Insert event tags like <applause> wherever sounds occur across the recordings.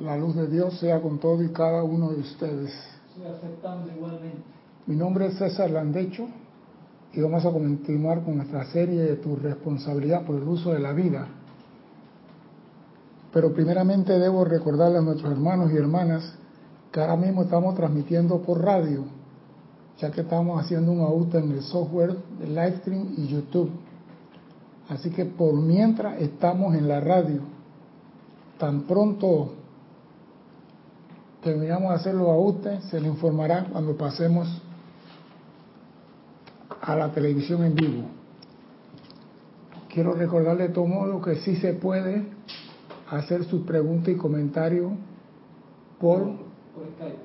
la luz de Dios sea con todo y cada uno de ustedes. Estoy aceptando igualmente. Mi nombre es César Landecho y vamos a continuar con nuestra serie de tu responsabilidad por el uso de la vida. Pero primeramente debo recordarle a nuestros hermanos y hermanas que ahora mismo estamos transmitiendo por radio, ya que estamos haciendo un auto en el software de Livestream y YouTube. Así que por mientras estamos en la radio, tan pronto terminamos de hacerlo a usted, se le informará cuando pasemos a la televisión en vivo. Quiero recordarle de todo modo que sí se puede hacer sus preguntas y comentarios por,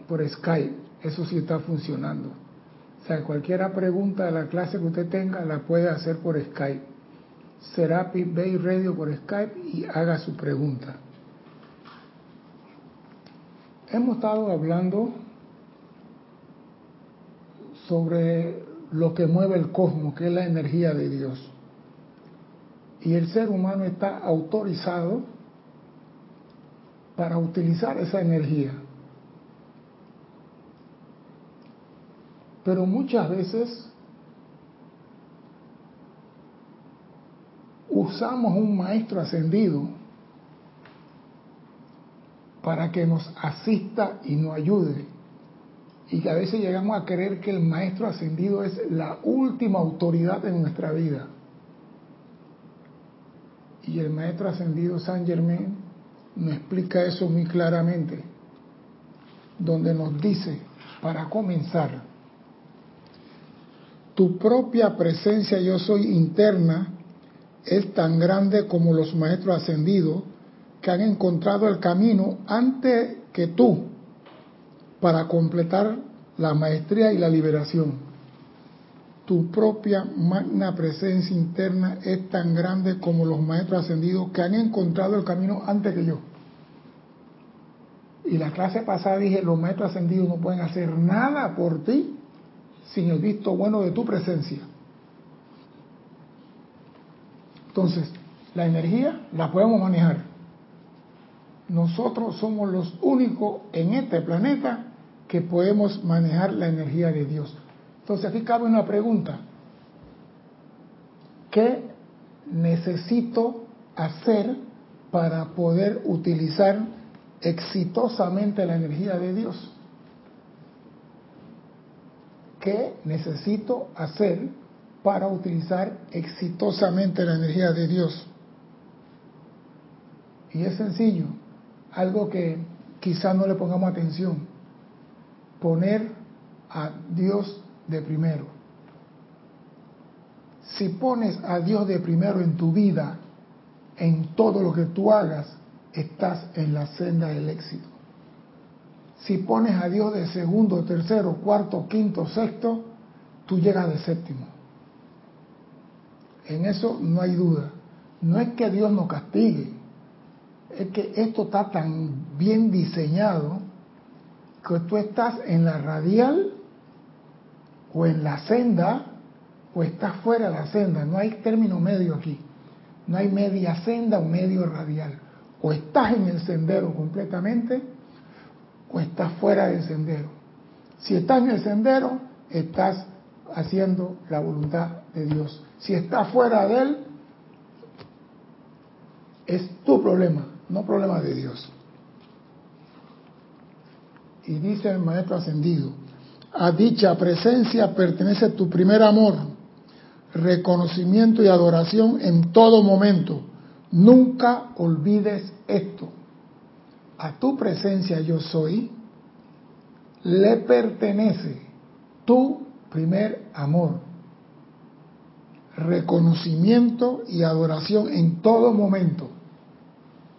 por Skype. Eso sí está funcionando. O sea, cualquier pregunta de la clase que usted tenga la puede hacer por Skype. Serapis Bay Radio por Skype y haga su pregunta. Hemos estado hablando sobre lo que mueve el cosmos, que es la energía de Dios. Y el ser humano está autorizado para utilizar esa energía. Pero muchas veces usamos un maestro ascendido para que nos asista y nos ayude. Y que a veces llegamos a creer que el maestro ascendido es la última autoridad en nuestra vida. Y el maestro ascendido San Germain nos explica eso muy claramente, donde nos dice, para comenzar, tu propia presencia yo soy interna es tan grande como los maestros ascendidos que han encontrado el camino antes que tú para completar la maestría y la liberación. Tu propia magna presencia interna es tan grande como los maestros ascendidos que han encontrado el camino antes que yo. Y la clase pasada dije, los maestros ascendidos no pueden hacer nada por ti sin el visto bueno de tu presencia. Entonces, la energía la podemos manejar. Nosotros somos los únicos en este planeta que podemos manejar la energía de Dios. Entonces aquí cabe una pregunta. ¿Qué necesito hacer para poder utilizar exitosamente la energía de Dios? ¿Qué necesito hacer para utilizar exitosamente la energía de Dios? Y es sencillo, algo que quizás no le pongamos atención, poner a Dios de primero. Si pones a Dios de primero en tu vida, en todo lo que tú hagas, estás en la senda del éxito. Si pones a Dios de segundo, tercero, cuarto, quinto, sexto, tú llegas de séptimo. En eso no hay duda. No es que Dios nos castigue, es que esto está tan bien diseñado que tú estás en la radial o en la senda o estás fuera de la senda. No hay término medio aquí. No hay media senda o medio radial. O estás en el sendero completamente o estás fuera del sendero. Si estás en el sendero, estás haciendo la voluntad de Dios. Si estás fuera de él, es tu problema, no problema de Dios. Y dice el maestro ascendido, a dicha presencia pertenece tu primer amor, reconocimiento y adoración en todo momento. Nunca olvides esto. A tu presencia yo soy, le pertenece tu primer amor, reconocimiento y adoración en todo momento.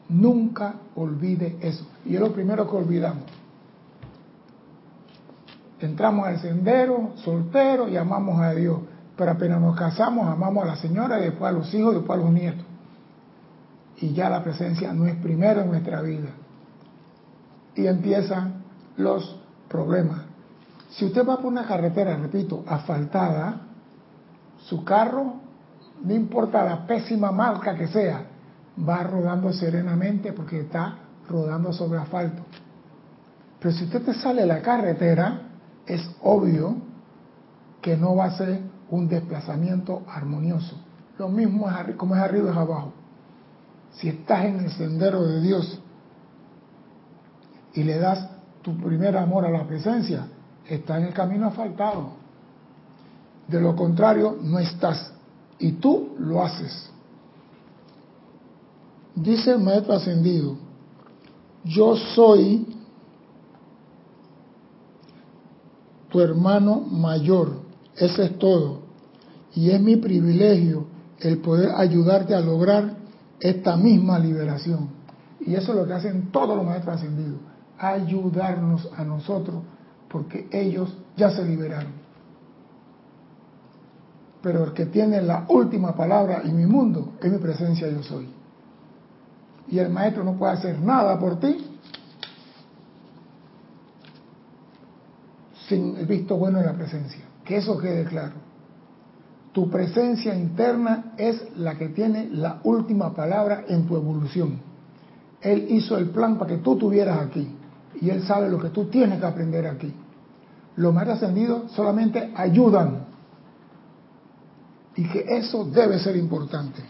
Nunca olvide eso. Y es lo primero que olvidamos. Entramos al sendero, soltero, y amamos a Dios. Pero apenas nos casamos, amamos a la señora, y después a los hijos, y después a los nietos. Y ya la presencia no es primero en nuestra vida. Y empiezan los problemas. Si usted va por una carretera, repito, asfaltada, su carro, no importa la pésima marca que sea, va rodando serenamente porque está rodando sobre asfalto. Pero si usted te sale a la carretera, es obvio que no va a ser un desplazamiento armonioso. Lo mismo es como es arriba es abajo. Si estás en el sendero de Dios y le das tu primer amor a la presencia, está en el camino asfaltado. De lo contrario, no estás. Y tú lo haces. Dice el maestro ascendido, yo soy tu hermano mayor, ese es todo. Y es mi privilegio el poder ayudarte a lograr esta misma liberación. Y eso es lo que hacen todos los maestros ascendidos, ayudarnos a nosotros, porque ellos ya se liberaron. Pero el que tiene la última palabra en mi mundo es mi presencia yo soy. Y el maestro no puede hacer nada por ti sin el visto bueno de la presencia. Que eso quede claro. Tu presencia interna es la que tiene la última palabra en tu evolución. Él hizo el plan para que tú tuvieras aquí. Y Él sabe lo que tú tienes que aprender aquí. Los más ascendidos solamente ayudan. Y que eso debe ser importante.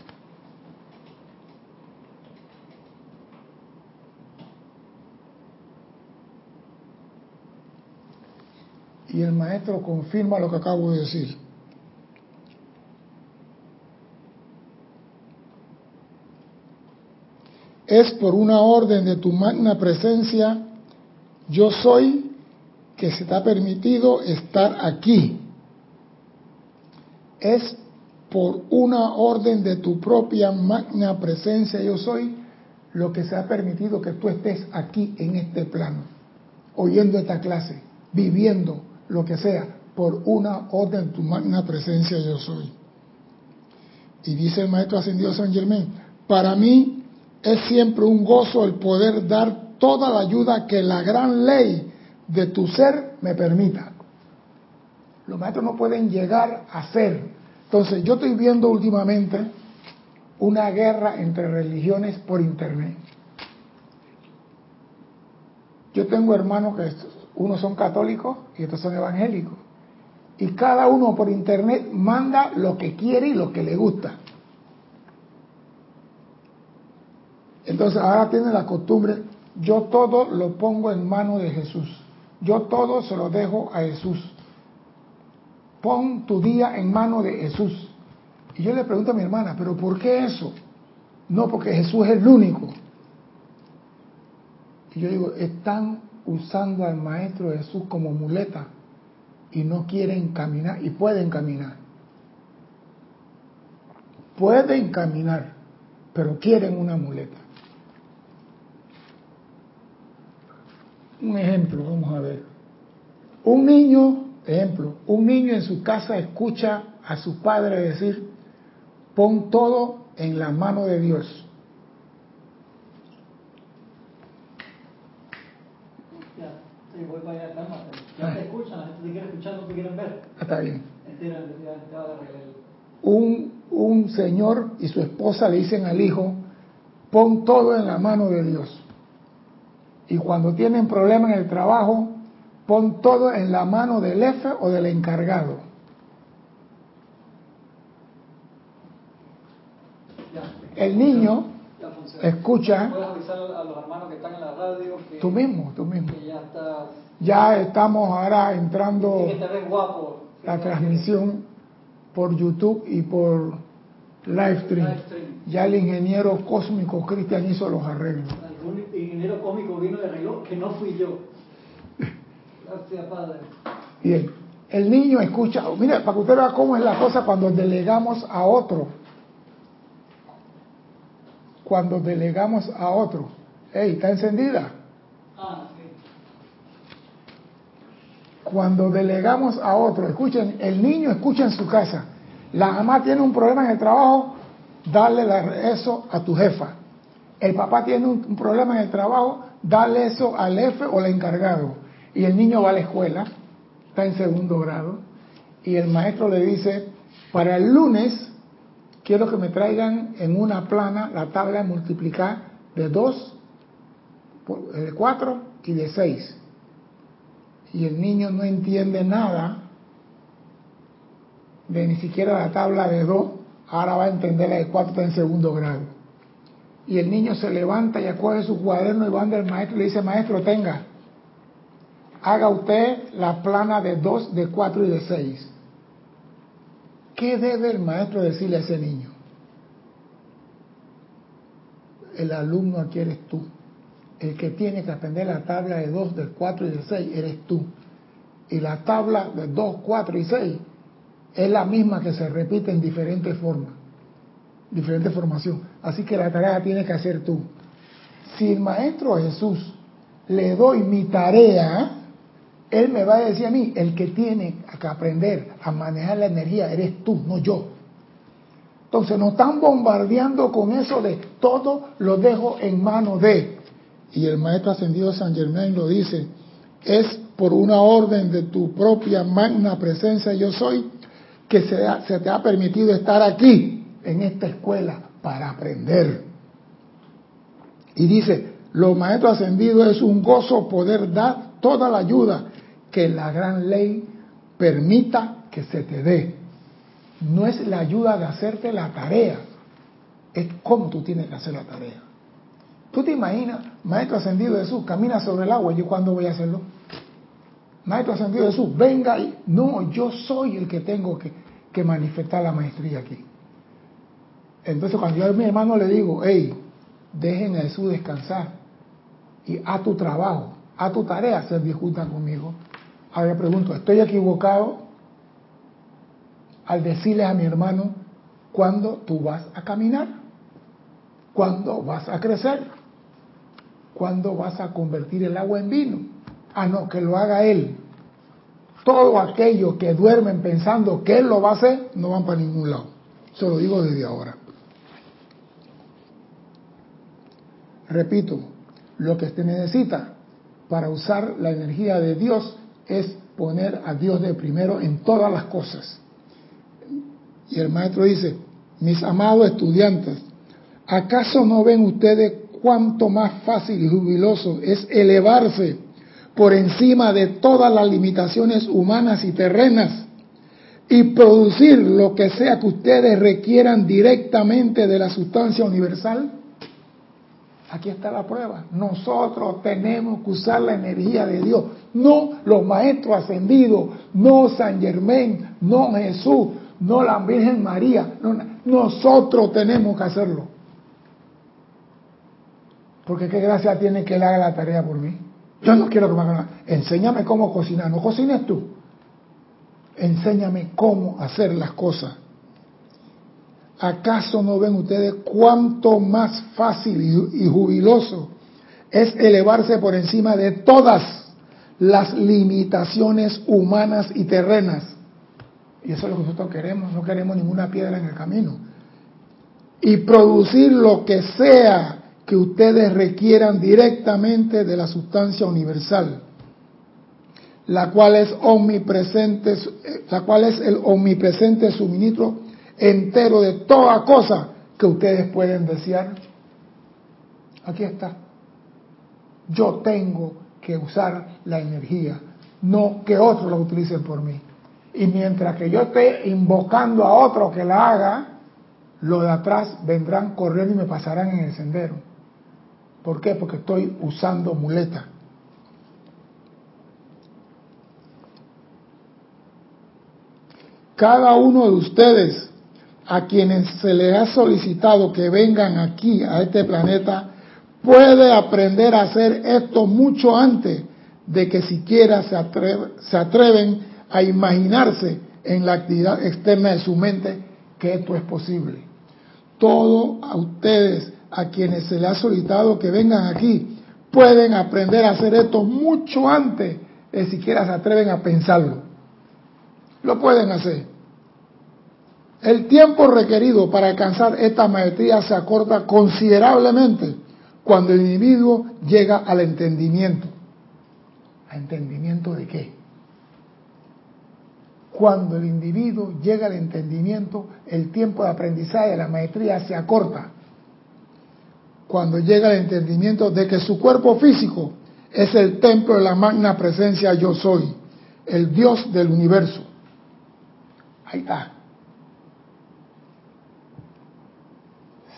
Y el maestro confirma lo que acabo de decir. Es por una orden de tu magna presencia, yo soy, que se te ha permitido estar aquí. Es por una orden de tu propia magna presencia, yo soy, lo que se ha permitido que tú estés aquí en este plano, oyendo esta clase, viviendo lo que sea, por una orden, tu magna presencia yo soy. Y dice el maestro ascendido San Germán, para mí es siempre un gozo el poder dar toda la ayuda que la gran ley de tu ser me permita. Los maestros no pueden llegar a ser. Entonces, yo estoy viendo últimamente una guerra entre religiones por internet. Yo tengo hermanos que unos son católicos y otros son evangélicos. Y cada uno por internet manda lo que quiere y lo que le gusta. Entonces ahora tienen la costumbre, yo todo lo pongo en mano de Jesús. Yo todo se lo dejo a Jesús. Pon tu día en mano de Jesús. Y yo le pregunto a mi hermana, ¿pero por qué eso? No, porque Jesús es el único. Y yo digo, están usando al Maestro Jesús como muleta y no quieren caminar y pueden caminar. Pueden caminar, pero quieren una muleta. Un ejemplo, vamos a ver. Un niño, ejemplo, un niño en su casa escucha a su padre decir, pon todo en la mano de Dios. Ya te escuchan, la gente te quiere escuchar, no te quieren ver. Está bien. Un, un señor y su esposa le dicen al hijo, pon todo en la mano de Dios. Y cuando tienen problemas en el trabajo, pon todo en la mano del jefe o del encargado. El niño escucha. Puedes avisar a los hermanos que están en la radio. Que, tú mismo, tú mismo. Que ya está ya estamos ahora entrando guapo. la transmisión por YouTube y por live stream. Ya el ingeniero cósmico Cristian hizo los arreglos. Algún ingeniero cósmico vino de reloj que no fui yo. Gracias, Padre. Bien. El niño escucha, mira, para que usted vea cómo es la cosa cuando delegamos a otro. Cuando delegamos a otro. Ey, ¿está encendida? Ah, cuando delegamos a otro, escuchen, el niño escucha en su casa, la mamá tiene un problema en el trabajo, dale eso a tu jefa. El papá tiene un, problema en el trabajo, dale eso al jefe o al encargado. Y el niño va a la escuela, está en segundo grado, y el maestro le dice, para el lunes quiero que me traigan en una plana la tabla de multiplicar de 2 de 4 y de 6. Y el niño no entiende nada de ni siquiera la tabla de 2, ahora va a entender la de 4 en segundo grado. Y el niño se levanta y acoge su cuaderno y va al maestro y le dice, maestro, tenga, haga usted la plana de 2, de 4 y de 6. ¿Qué debe el maestro decirle a ese niño? El alumno aquí eres tú. El que tiene que aprender la tabla de 2, de 4 y de 6 eres tú. Y la tabla de 2, 4 y 6 es la misma que se repite en diferentes formas, diferente formación. Así que la tarea tiene que hacer tú. Si el Maestro Jesús le doy mi tarea, él me va a decir a mí, el que tiene que aprender a manejar la energía eres tú, no yo. Entonces nos están bombardeando con eso de todo lo dejo en manos de. Y el maestro ascendido San Germain lo dice, es por una orden de tu propia magna presencia yo soy que se, se te ha permitido estar aquí en esta escuela para aprender. Y dice, los maestros ascendidos es un gozo poder dar toda la ayuda que la gran ley permita que se te dé. No es la ayuda de hacerte la tarea, es cómo tú tienes que hacer la tarea. ¿Tú te imaginas, Maestro Ascendido Jesús, camina sobre el agua, ¿yo cuándo voy a hacerlo? Maestro Ascendido Jesús, venga y... No, yo soy el que tengo que, que manifestar la maestría aquí. Entonces cuando yo a mi hermano le digo, hey, dejen a Jesús descansar y a tu trabajo, a tu tarea, se discutan conmigo. Ahora pregunto, ¿estoy equivocado al decirle a mi hermano cuándo tú vas a caminar? ¿Cuándo vas a crecer? ¿Cuándo vas a convertir el agua en vino? Ah, no, que lo haga él. Todo aquello que duermen pensando que él lo va a hacer, no van para ningún lado. Se lo digo desde ahora. Repito, lo que se necesita para usar la energía de Dios es poner a Dios de primero en todas las cosas. Y el maestro dice, mis amados estudiantes, ¿acaso no ven ustedes cuánto más fácil y jubiloso es elevarse por encima de todas las limitaciones humanas y terrenas y producir lo que sea que ustedes requieran directamente de la sustancia universal? Aquí está la prueba. Nosotros tenemos que usar la energía de Dios. No los maestros ascendidos, no San Germán, no Jesús, no la Virgen María. nosotros tenemos que hacerlo. Porque qué gracia tiene que él haga la tarea por mí. Yo no quiero que me haga Enséñame cómo cocinar. No cocines tú. Enséñame cómo hacer las cosas. ¿Acaso no ven ustedes cuánto más fácil y jubiloso es elevarse por encima de todas las limitaciones humanas y terrenas? Y eso es lo que nosotros queremos, no queremos ninguna piedra en el camino. Y producir lo que sea que ustedes requieran directamente de la sustancia universal, la cual es omnipresente, la cual es el omnipresente suministro entero de toda cosa que ustedes pueden desear. Aquí está. Yo tengo que usar la energía, no que otros la utilicen por mí. Y mientras que yo esté invocando a otro que la haga, los de atrás vendrán corriendo y me pasarán en el sendero. ¿Por qué? Porque estoy usando muleta. Cada uno de ustedes a quienes se les ha solicitado que vengan aquí a este planeta puede aprender a hacer esto mucho antes de que siquiera se, atreven a imaginarse en la actividad externa de su mente que esto es posible. Todo a ustedes, a quienes se les ha solicitado que vengan aquí, pueden aprender a hacer esto mucho antes de siquiera se atreven a pensarlo. Lo pueden hacer. El tiempo requerido para alcanzar esta maestría se acorta considerablemente cuando el individuo llega al entendimiento. ¿A entendimiento de qué? Cuando el individuo llega al entendimiento, el tiempo de aprendizaje de la maestría se acorta. cuando llega el entendimiento de que su cuerpo físico es el templo de la magna presencia yo soy, el Dios del universo. Ahí está.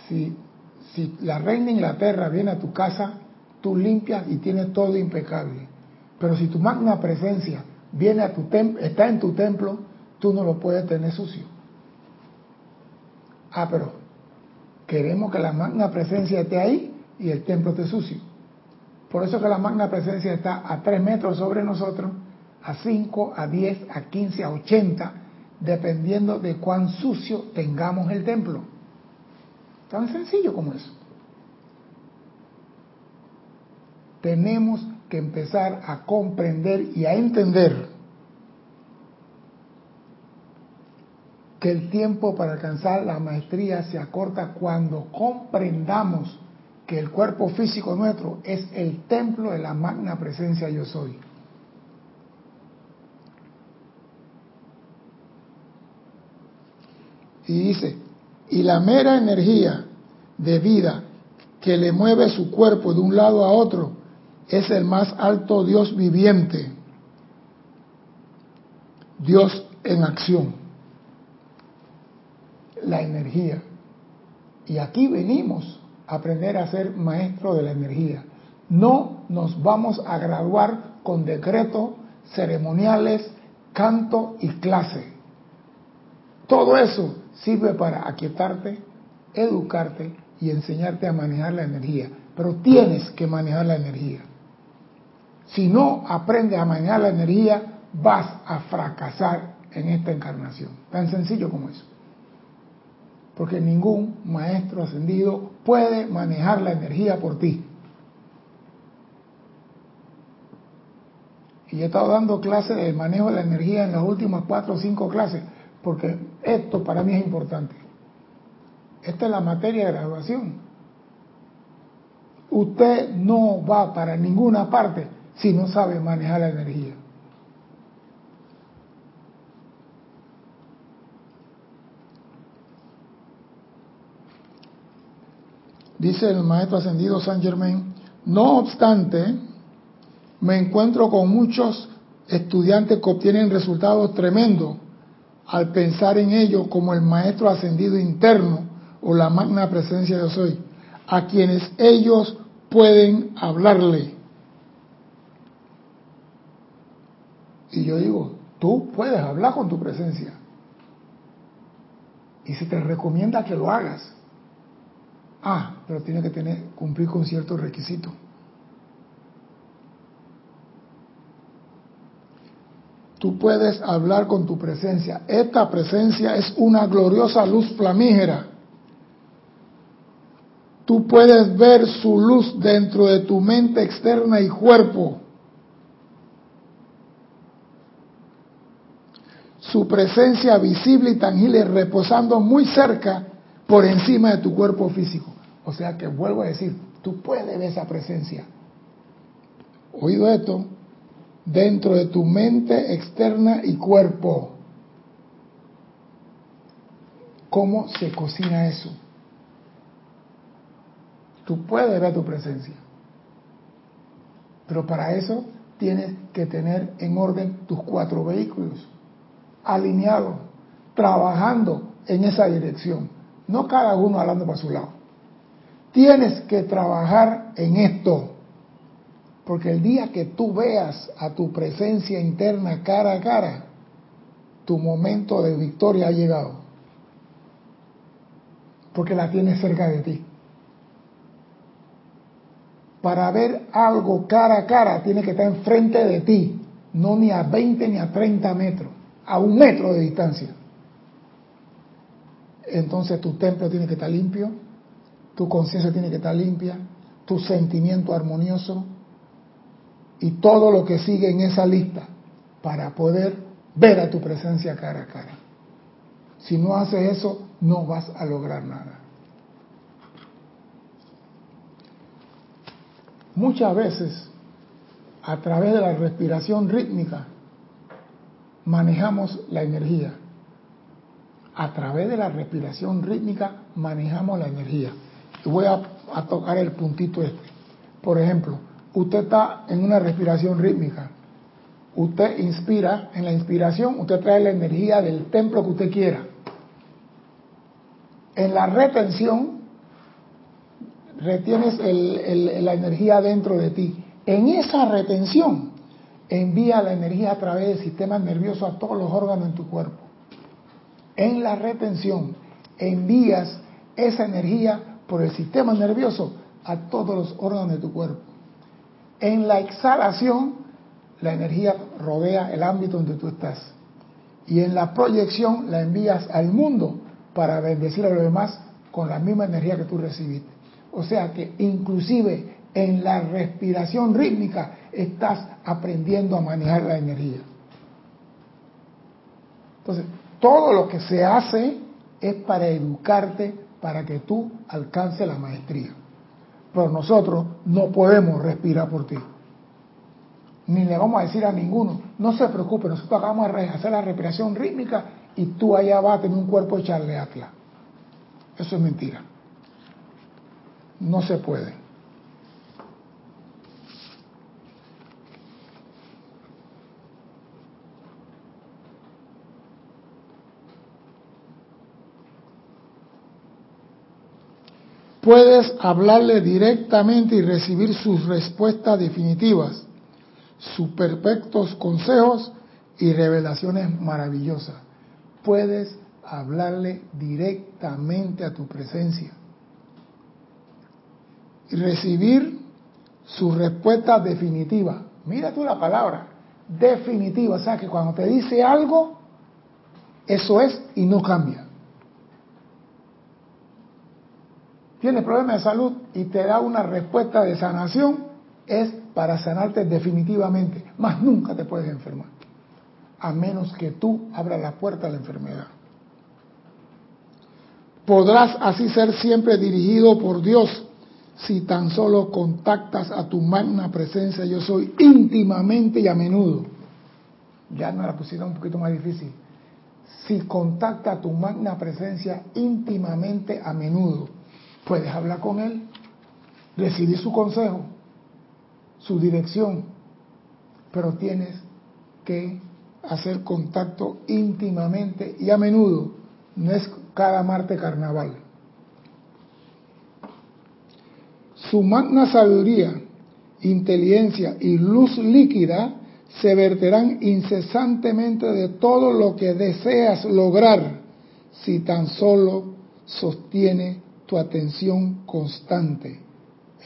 Si, la reina Inglaterra viene a tu casa, tú limpias y tienes todo impecable. Pero si tu magna presencia viene a tu está en tu templo, tú no lo puedes tener sucio. Ah, pero queremos que la magna presencia esté ahí y el templo esté sucio. Por eso que la magna presencia está a 3 metros sobre nosotros, a 5, a 10, a 15, a 80, dependiendo de cuán sucio tengamos el templo. Tan sencillo como eso. Tenemos que empezar a comprender y a entender que el tiempo para alcanzar la maestría se acorta cuando comprendamos que el cuerpo físico nuestro es el templo de la magna presencia yo soy. Y dice, y la mera energía de vida que le mueve su cuerpo de un lado a otro es el más alto Dios viviente, Dios en acción, la energía. Y aquí venimos aprender a ser maestro de la energía. No nos vamos a graduar con decretos ceremoniales, canto y clase. Todo eso sirve para aquietarte, educarte y enseñarte a manejar la energía. Pero tienes que manejar la energía. Si no aprendes a manejar la energía, vas a fracasar en esta encarnación. Tan sencillo como eso porque ningún maestro ascendido puede manejar la energía por ti. Y he estado dando clases de manejo de la energía en las últimas cuatro o cinco clases, porque esto para mí es importante. Esta es la materia de graduación. Usted no va para ninguna parte si no sabe manejar la energía. dice el maestro ascendido San Germain, no obstante, me encuentro con muchos estudiantes que obtienen resultados tremendos al pensar en ello como el maestro ascendido interno o la magna presencia de soy, a quienes ellos pueden hablarle. Y yo digo, tú puedes hablar con tu presencia. Y se te recomienda que lo hagas. Ah, pero tiene que tener, cumplir con ciertos requisitos. Tú puedes hablar con tu presencia. Esta presencia es una gloriosa luz flamígera. Tú puedes ver su luz dentro de tu mente externa y cuerpo. Su presencia visible y tangible reposando muy cerca por encima de tu cuerpo físico. O sea que vuelvo a decir, tú puedes ver esa presencia. Oído esto, dentro de tu mente externa y cuerpo. ¿Cómo se cocina eso? Tú puedes ver tu presencia. Pero para eso tienes que tener en orden tus cuatro vehículos, alineados, trabajando en esa dirección. No cada uno hablando para su lado. Tienes que trabajar en esto. Porque el día que tú veas a tu presencia interna cara a cara, tu momento de victoria ha llegado. Porque la tienes cerca de ti. Para ver algo cara a cara, tiene que estar enfrente de ti, no ni a 20 ni a 30 metros, a un metro de distancia entonces tu templo tiene que estar limpio, tu conciencia tiene que estar limpia, tu sentimiento armonioso y todo lo que sigue en esa lista para poder ver a tu presencia cara a cara. Si no haces eso, no vas a lograr nada. Muchas veces, a través de la respiración rítmica, manejamos la energía a través de la respiración rítmica manejamos la energía. Voy a a tocar el puntito este. Por ejemplo, usted está en una respiración rítmica. Usted inspira, en la inspiración usted trae la energía del templo que usted quiera. En la retención, retienes la energía dentro de ti. En esa retención, envía la energía a través del sistema nervioso a todos los órganos en tu cuerpo. En la retención, envías esa energía por el sistema nervioso a todos los órganos de tu cuerpo. En la exhalación, la energía rodea el ámbito donde tú estás. Y en la proyección la envías al mundo para bendecir a los demás con la misma energía que tú recibiste. O sea que inclusive en la respiración rítmica estás aprendiendo a manejar la energía. Entonces, todo lo que se hace es para educarte para que tú alcances la maestría. Pero nosotros no podemos respirar por ti. Ni le vamos a decir a ninguno, no se preocupe, nosotros vamos a hacer la respiración rítmica y tú allá vas a tener un cuerpo de charleatla. Eso es mentira. No se puede. Puedes hablarle directamente y recibir sus respuestas definitivas, sus perfectos consejos y revelaciones maravillosas. Puedes hablarle directamente a tu presencia y recibir su respuesta definitiva. Mira tú la palabra, definitiva, o sea que cuando te dice algo, eso es y no cambia. Tienes problemas de salud y te da una respuesta de sanación, es para sanarte definitivamente, más nunca te puedes enfermar, a menos que tú abras la puerta a la enfermedad. Podrás así ser siempre dirigido por Dios si tan solo contactas a tu magna presencia yo soy íntimamente y a menudo. Ya me la pusieron un poquito más difícil. Si contacta a tu magna presencia íntimamente a menudo, puedes hablar con él, recibir su consejo, su dirección, pero tienes que hacer contacto íntimamente y a menudo, no es cada martes carnaval. Su magna sabiduría, inteligencia y luz líquida se verterán incesantemente de todo lo que deseas lograr si tan solo sostiene tu atención constante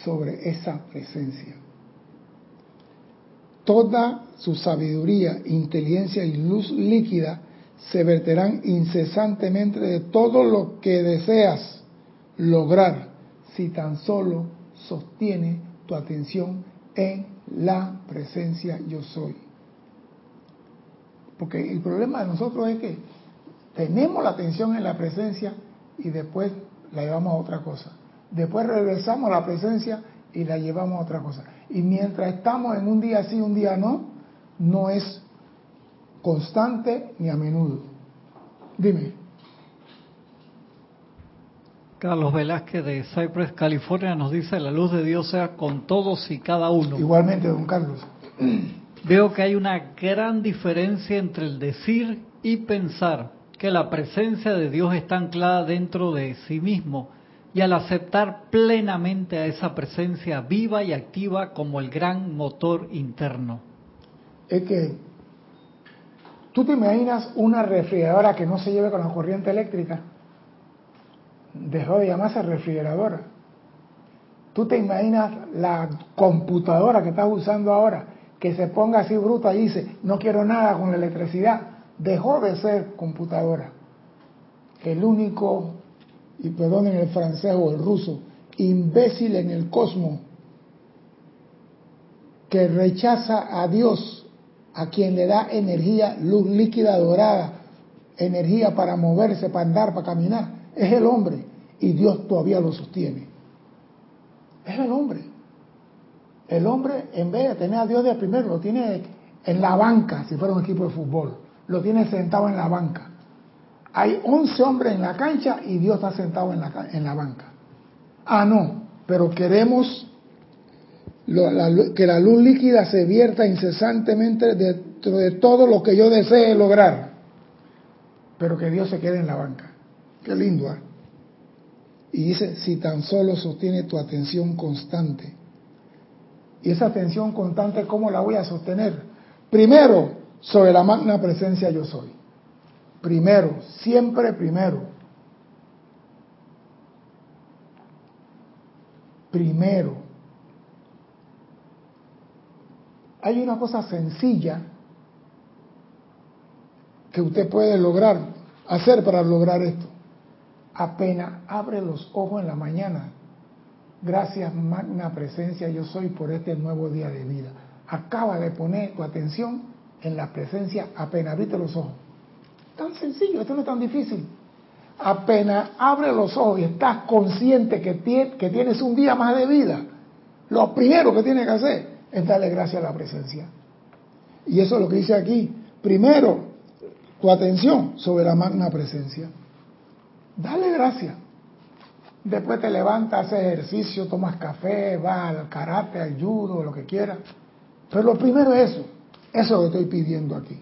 sobre esa presencia. Toda su sabiduría, inteligencia y luz líquida se verterán incesantemente de todo lo que deseas lograr si tan solo sostiene tu atención en la presencia yo soy. Porque el problema de nosotros es que tenemos la atención en la presencia y después la llevamos a otra cosa. Después regresamos a la presencia y la llevamos a otra cosa. Y mientras estamos en un día sí, un día no, no es constante ni a menudo. Dime. Carlos Velázquez de Cypress, California, nos dice, la luz de Dios sea con todos y cada uno. Igualmente, don Carlos. Veo que hay una gran diferencia entre el decir y pensar que la presencia de Dios está anclada dentro de sí mismo y al aceptar plenamente a esa presencia viva y activa como el gran motor interno. Es que ¿Tú te imaginas una refrigeradora que no se lleve con la corriente eléctrica? Dejó de llamarse refrigeradora. ¿Tú te imaginas la computadora que estás usando ahora que se ponga así bruta y dice, no quiero nada con la electricidad? Dejó de ser computadora. El único, y perdonen el francés o el ruso, imbécil en el cosmos que rechaza a Dios a quien le da energía, luz líquida dorada, energía para moverse, para andar, para caminar, es el hombre. Y Dios todavía lo sostiene. Es el hombre. El hombre, en vez de tener a Dios de primero, lo tiene en la banca, si fuera un equipo de fútbol. Lo tiene sentado en la banca. Hay 11 hombres en la cancha y Dios está sentado en la, en la banca. Ah, no. pero queremos que la luz líquida se vierta incesantemente dentro de todo lo que yo desee lograr, pero que Dios se quede en la banca. Qué lindo, ¿eh? Y dice, si tan solo sostiene tu atención constante. Y esa atención constante, ¿cómo la voy a sostener? Primero, sobre la magna presencia yo soy. Primero, siempre primero. Primero. Hay una cosa sencilla que usted puede lograr, hacer para lograr esto apenas abre los ojos en la mañana. Gracias, magna presencia, yo soy por este nuevo día de vida. Acaba de poner tu atención en la presencia apenas abriste los ojos. Tan sencillo, esto no es tan difícil. Apenas abre los ojos y estás consciente que, tienes un día más de vida, lo primero que tienes que hacer es darle gracias a la presencia. Y eso es lo que dice aquí. Primero, tu atención sobre la magna presencia. Dale gracias. Después te levantas, haces ejercicio, tomas café, vas al karate, al judo, lo que quieras. Pero lo primero es eso. Eso que estoy pidiendo aquí.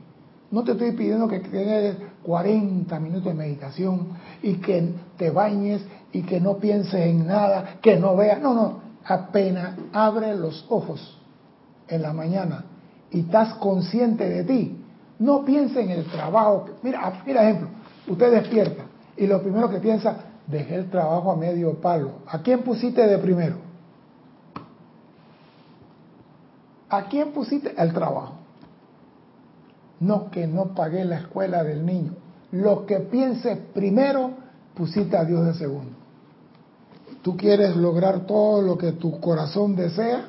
No te estoy pidiendo que tengas 40 minutos de meditación y que te bañes y que no pienses en nada, que no veas. No, no. Apenas abre los ojos en la mañana y estás consciente de ti. No pienses en el trabajo. Mira, mira ejemplo. Usted despierta y lo primero que piensa, dejé el trabajo a medio palo. ¿A quién pusiste de primero? ¿A quién pusiste el trabajo? No que no pagué la escuela del niño. Lo que pienses primero, pusiste a Dios de segundo. Tú quieres lograr todo lo que tu corazón desea,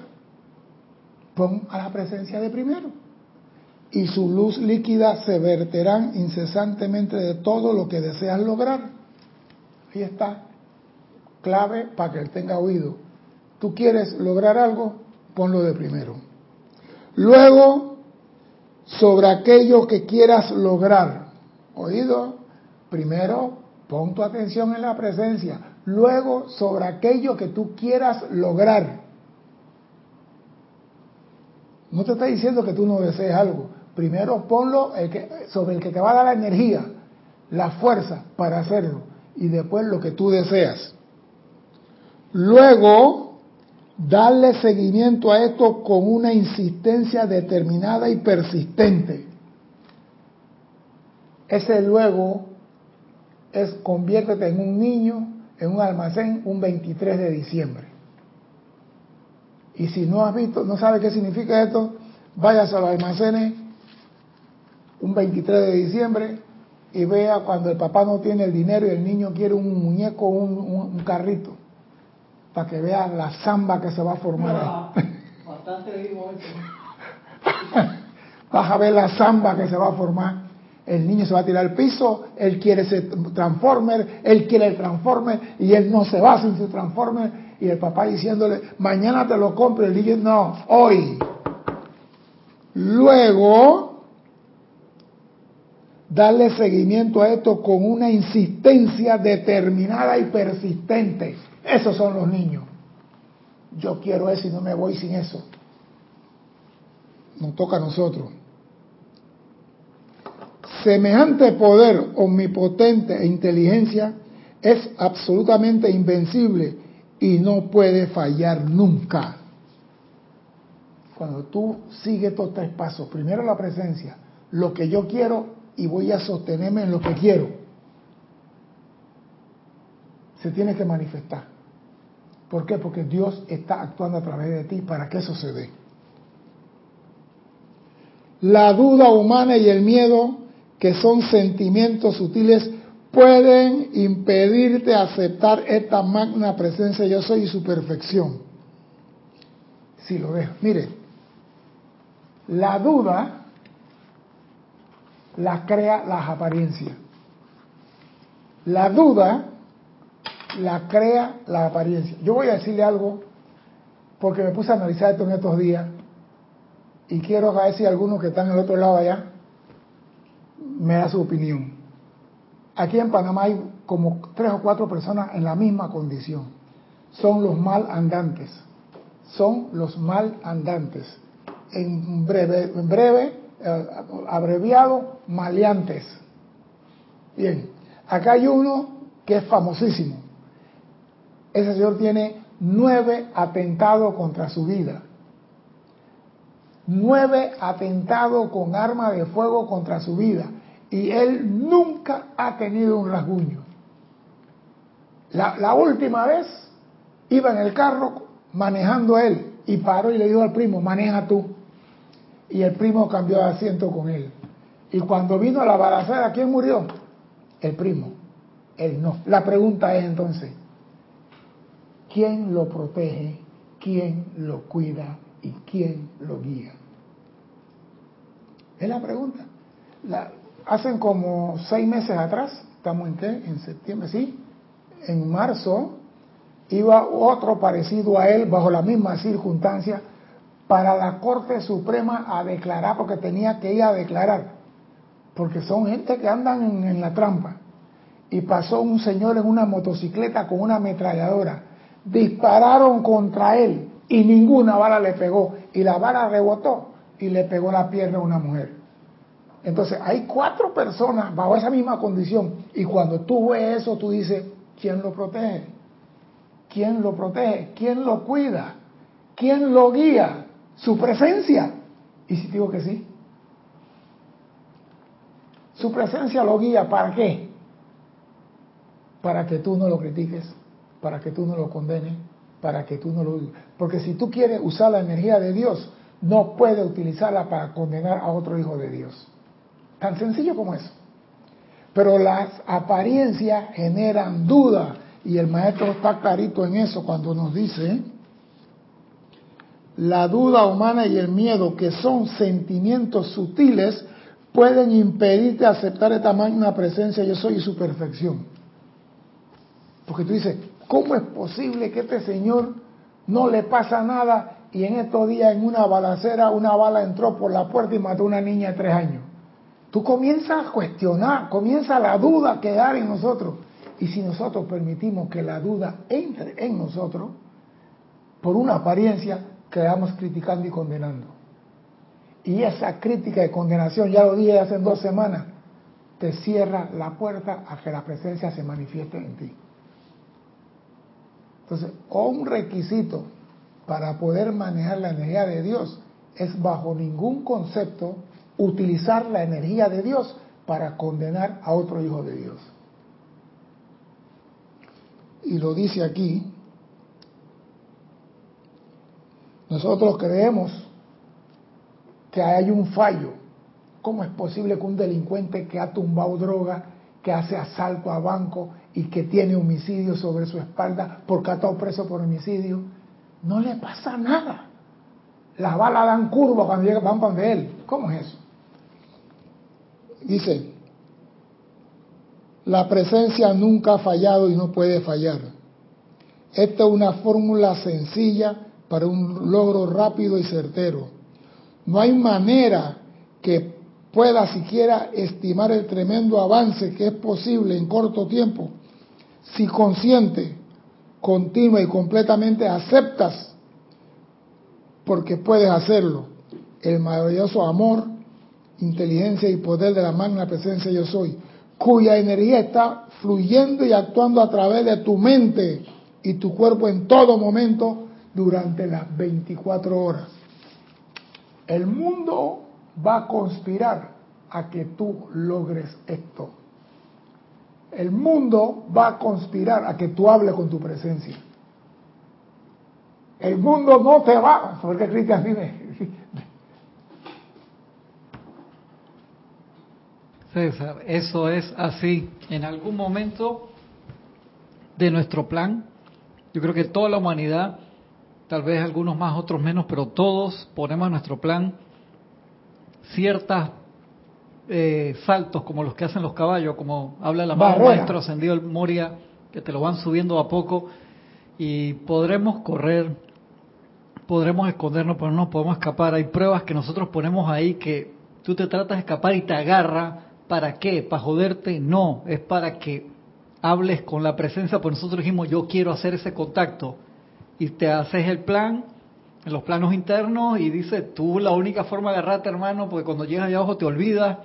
pon a la presencia de primero y su luz líquida se verterán incesantemente de todo lo que deseas lograr. Ahí está, clave para que él tenga oído. Tú quieres lograr algo, ponlo de primero. Luego, sobre aquello que quieras lograr, oído, primero pon tu atención en la presencia. Luego, sobre aquello que tú quieras lograr. No te está diciendo que tú no desees algo, Primero ponlo sobre el que te va a dar la energía, la fuerza para hacerlo y después lo que tú deseas. Luego, darle seguimiento a esto con una insistencia determinada y persistente. Ese luego es conviértete en un niño en un almacén un 23 de diciembre. Y si no has visto, no sabes qué significa esto, vayas a los almacenes un 23 de diciembre y vea cuando el papá no tiene el dinero y el niño quiere un muñeco, un, un, carrito, para que vea la zamba que se va a formar ahí. Bastante vivo eso. <laughs> Vas a ver la zamba que se va a formar. El niño se va a tirar al piso, él quiere ser transformer, él quiere el transformer y él no se va sin su transformer. Y el papá diciéndole, mañana te lo compro. El niño, no, hoy. Luego, darle seguimiento a esto con una insistencia determinada y persistente. Esos son los niños. Yo quiero eso y no me voy sin eso. Nos toca a nosotros. Semejante poder omnipotente e inteligencia es absolutamente invencible y no puede fallar nunca. Cuando tú sigues estos tres pasos, primero la presencia, lo que yo quiero y voy a sostenerme en lo que quiero. Se tiene que manifestar. ¿Por qué? Porque Dios está actuando a través de ti para que eso se dé. La duda humana y el miedo, que son sentimientos sutiles, pueden impedirte aceptar esta magna presencia yo soy y su perfección. Si lo dejo. Mire, la duda la crea las apariencias. La duda la crea la apariencia. Yo voy a decirle algo porque me puse a analizar esto en estos días y quiero ver si algunos que están al otro lado allá me da su opinión. Aquí en Panamá hay como tres o cuatro personas en la misma condición. son los mal andantes. Son los mal andantes. En breve, en breve eh, abreviado, maleantes. Bien, acá hay uno que es famosísimo. Ese señor tiene nueve atentados contra su vida. Nueve atentados con arma de fuego contra su vida. Y él nunca ha tenido un rasguño. La, última vez iba en el carro manejando él y paró y le dijo al primo, maneja tú. Y el primo cambió de asiento con él. Y cuando vino la balacera, ¿quién murió? El primo. Él no. La pregunta es entonces, ¿quién lo protege? ¿Quién lo cuida? ¿Y quién lo guía? Es la pregunta. La, hacen como seis meses atrás, estamos en qué? En septiembre, sí. En marzo iba otro parecido a él bajo la misma circunstancia para la Corte Suprema a declarar, porque tenía que ir a declarar, porque son gente que andan en, la trampa. Y pasó un señor en una motocicleta con una ametralladora. Dispararon contra él y ninguna bala le pegó. Y la bala rebotó y le pegó la pierna a una mujer. Entonces, hay cuatro personas bajo esa misma condición. Y cuando tú ves eso, tú dices, ¿quién lo protege? ¿Quién lo protege? ¿Quién lo cuida? ¿Quién lo guía? Su presencia. ¿Y si digo que sí? Su presencia lo guía para qué? Para que tú no lo critiques, para que tú no lo condenes, para que tú no lo... Porque si tú quieres usar la energía de Dios, no puedes utilizarla para condenar a otro hijo de Dios. Tan sencillo como eso. Pero las apariencias generan duda y el maestro está clarito en eso cuando nos dice, la duda humana y el miedo, que son sentimientos sutiles, pueden impedirte aceptar esta magna presencia yo soy y su perfección. Porque tú dices, ¿cómo es posible que este señor no le pasa nada y en estos días en una balacera una bala entró por la puerta y mató a una niña de tres años? Tú comienzas a cuestionar, comienza la duda a quedar en nosotros. Y si nosotros permitimos que la duda entre en nosotros, por una apariencia, quedamos criticando y condenando. Y esa crítica y condenación, ya lo dije hace dos semanas, te cierra la puerta a que la presencia se manifieste en ti. Entonces, un requisito para poder manejar la energía de Dios es bajo ningún concepto utilizar la energía de Dios para condenar a otro hijo de Dios y lo dice aquí, nosotros creemos que hay un fallo. ¿Cómo es posible que un delincuente que ha tumbado droga, que hace asalto a banco y que tiene homicidio sobre su espalda porque ha estado preso por homicidio, no le pasa nada? Las balas dan curva cuando llegan, van para él. ¿Cómo es eso? Dice, la presencia nunca ha fallado y no puede fallar. Esta es una fórmula sencilla para un logro rápido y certero. No hay manera que pueda siquiera estimar el tremendo avance que es posible en corto tiempo si consciente, continua y completamente aceptas, porque puedes hacerlo, el maravilloso amor, inteligencia y poder de la magna presencia yo soy cuya energía está fluyendo y actuando a través de tu mente y tu cuerpo en todo momento durante las 24 horas. El mundo va a conspirar a que tú logres esto. El mundo va a conspirar a que tú hables con tu presencia. El mundo no te va, porque Cristian dime, César, eso es así. En algún momento de nuestro plan, yo creo que toda la humanidad, tal vez algunos más, otros menos, pero todos ponemos en nuestro plan ciertos eh, saltos como los que hacen los caballos, como habla el maestro ascendido el Moria, que te lo van subiendo a poco y podremos correr, podremos escondernos, pero no podemos escapar. Hay pruebas que nosotros ponemos ahí que tú te tratas de escapar y te agarra ¿Para qué? ¿Para joderte? No, es para que hables con la presencia, pues nosotros dijimos, yo quiero hacer ese contacto, y te haces el plan en los planos internos y dices, tú la única forma de agarrarte, hermano, porque cuando llegas allá abajo te olvidas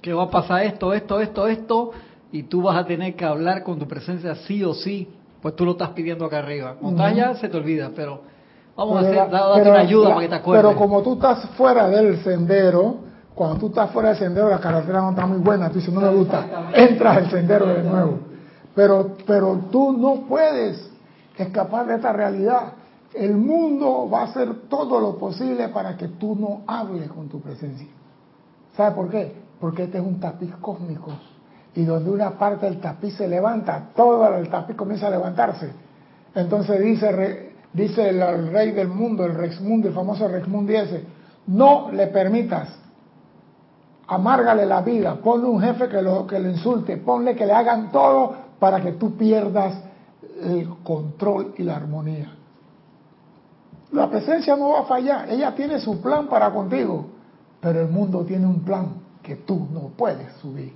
que va a pasar esto, esto, esto, esto, y tú vas a tener que hablar con tu presencia sí o sí, pues tú lo estás pidiendo acá arriba. Cuando estás allá se te olvida, pero vamos a hacer, una ayuda para que te acuerdes. Pero como tú estás fuera del sendero, cuando tú estás fuera del sendero, la carretera no está muy buena, tú dices, no me gusta, entras al sendero de nuevo. Pero, pero tú no puedes escapar de esta realidad. El mundo va a hacer todo lo posible para que tú no hables con tu presencia. ¿Sabe por qué? Porque este es un tapiz cósmico. Y donde una parte del tapiz se levanta, todo el tapiz comienza a levantarse. Entonces dice, dice el, rey del mundo, el Rex Mundi, el famoso Rex Mundi dice, no le permitas, amárgale la vida, ponle un jefe que lo, que lo insulte, ponle que le hagan todo para que tú pierdas el control y la armonía. La presencia no va a fallar, ella tiene su plan para contigo, pero el mundo tiene un plan que tú no puedes subir.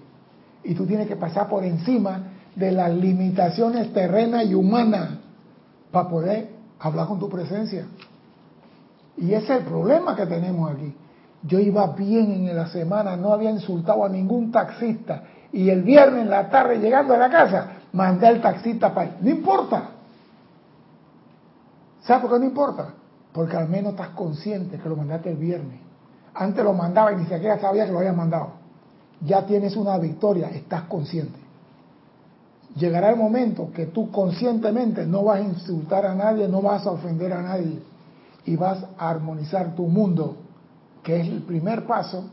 Y tú tienes que pasar por encima de las limitaciones terrenas y humanas para poder hablar con tu presencia. Y ese es el problema que tenemos aquí. Yo iba bien en la semana, no había insultado a ningún taxista. Y el viernes en la tarde, llegando a la casa, mandé al taxista para No importa. ¿Sabes por qué no importa? Porque al menos estás consciente que lo mandaste el viernes. Antes lo mandaba y ni siquiera sabía que lo había mandado. Ya tienes una victoria, estás consciente. Llegará el momento que tú conscientemente no vas a insultar a nadie, no vas a ofender a nadie y vas a armonizar tu mundo, que es el primer paso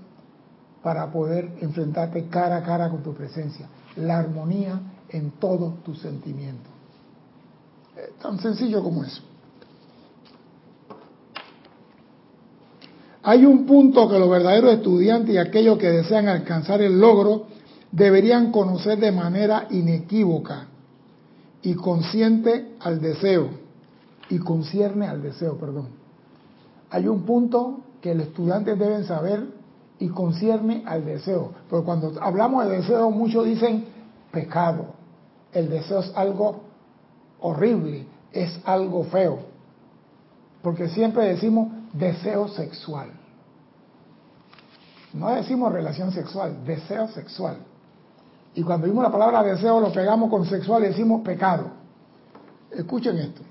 para poder enfrentarte cara a cara con tu presencia. La armonía en todos tus sentimientos. Eh, tan sencillo como eso. Hay un punto que los verdaderos estudiantes y aquellos que desean alcanzar el logro deberían conocer de manera inequívoca y consciente al deseo, y concierne al deseo, perdón. Hay un punto que los estudiantes deben saber y concierne al deseo. Porque cuando hablamos de deseo, muchos dicen pecado. El deseo es algo horrible, es algo feo. Porque siempre decimos deseo sexual. No decimos relación sexual, deseo sexual. Y cuando vimos la palabra deseo lo pegamos con sexual y decimos pecado. Escuchen esto.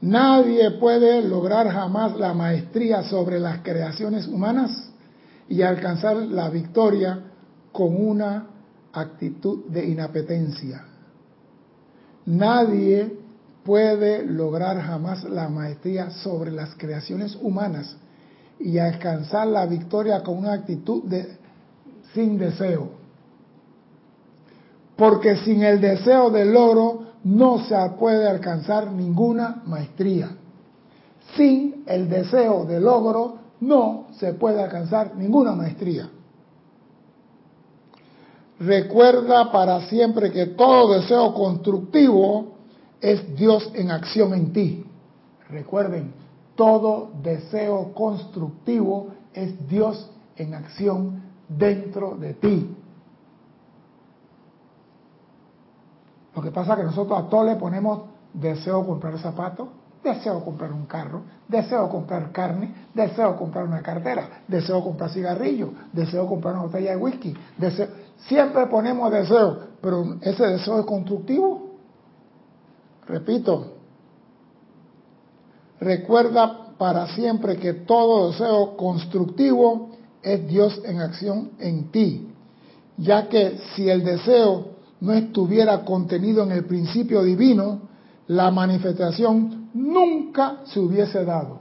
Nadie puede lograr jamás la maestría sobre las creaciones humanas y alcanzar la victoria con una actitud de inapetencia. Nadie puede lograr jamás la maestría sobre las creaciones humanas y alcanzar la victoria con una actitud de sin deseo. Porque sin el deseo del logro no se puede alcanzar ninguna maestría. Sin el deseo de logro no se puede alcanzar ninguna maestría. Recuerda para siempre que todo deseo constructivo es Dios en acción en ti. Recuerden, todo deseo constructivo es Dios en acción dentro de ti. Lo que pasa es que nosotros a todos le ponemos deseo comprar zapatos, deseo comprar un carro, deseo comprar carne, deseo comprar una cartera, deseo comprar cigarrillos, deseo comprar una botella de whisky. Deseo... Siempre ponemos deseo, pero ese deseo es constructivo. Repito, recuerda para siempre que todo deseo constructivo es Dios en acción en ti, ya que si el deseo no estuviera contenido en el principio divino, la manifestación nunca se hubiese dado.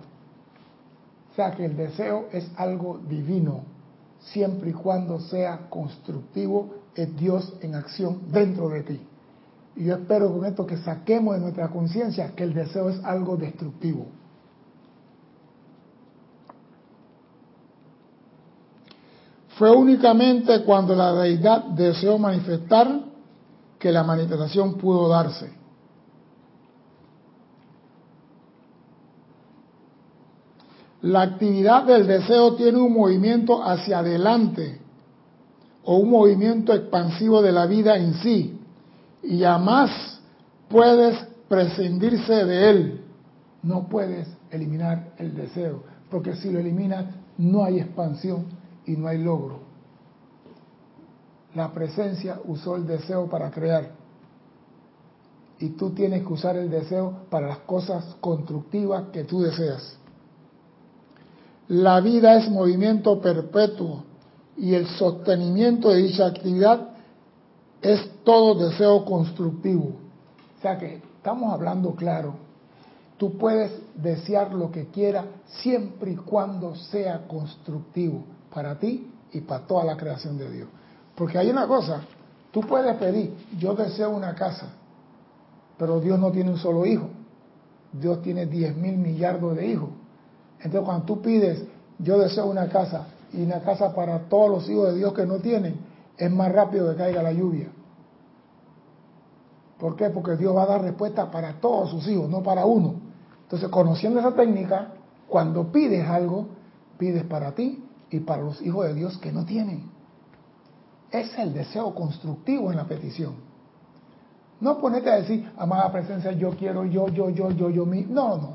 O sea que el deseo es algo divino, siempre y cuando sea constructivo, es Dios en acción dentro de ti. Y yo espero con esto que saquemos de nuestra conciencia que el deseo es algo destructivo. Fue únicamente cuando la deidad deseó manifestar que la manifestación pudo darse. La actividad del deseo tiene un movimiento hacia adelante o un movimiento expansivo de la vida en sí, y jamás puedes prescindirse de él. No puedes eliminar el deseo, porque si lo eliminas no hay expansión y no hay logro. La presencia usó el deseo para crear y tú tienes que usar el deseo para las cosas constructivas que tú deseas. La vida es movimiento perpetuo y el sostenimiento de dicha actividad es todo deseo constructivo. O sea que estamos hablando claro. Tú puedes desear lo que quieras siempre y cuando sea constructivo para ti y para toda la creación de Dios. Porque hay una cosa, tú puedes pedir, yo deseo una casa, pero Dios no tiene un solo hijo. Dios tiene 10 mil millardos de hijos. Entonces cuando tú pides, yo deseo una casa y una casa para todos los hijos de Dios que no tienen, es más rápido que caiga la lluvia. ¿Por qué? Porque Dios va a dar respuesta para todos sus hijos, no para uno. Entonces, conociendo esa técnica, cuando pides algo, pides para ti y para los hijos de Dios que no tienen. Es el deseo constructivo en la petición. No ponete a decir, amada presencia, yo quiero, yo, yo, yo, yo, yo, mi. No, no.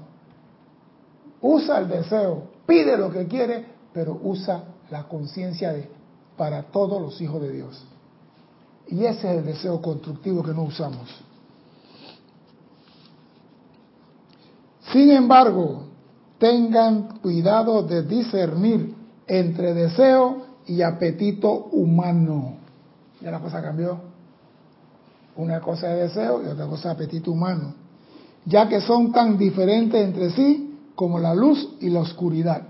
Usa el deseo, pide lo que quiere, pero usa la conciencia de para todos los hijos de Dios. Y ese es el deseo constructivo que no usamos. Sin embargo, tengan cuidado de discernir entre deseo y apetito humano. Ya la cosa cambió. Una cosa es deseo y otra cosa es apetito humano. Ya que son tan diferentes entre sí como la luz y la oscuridad.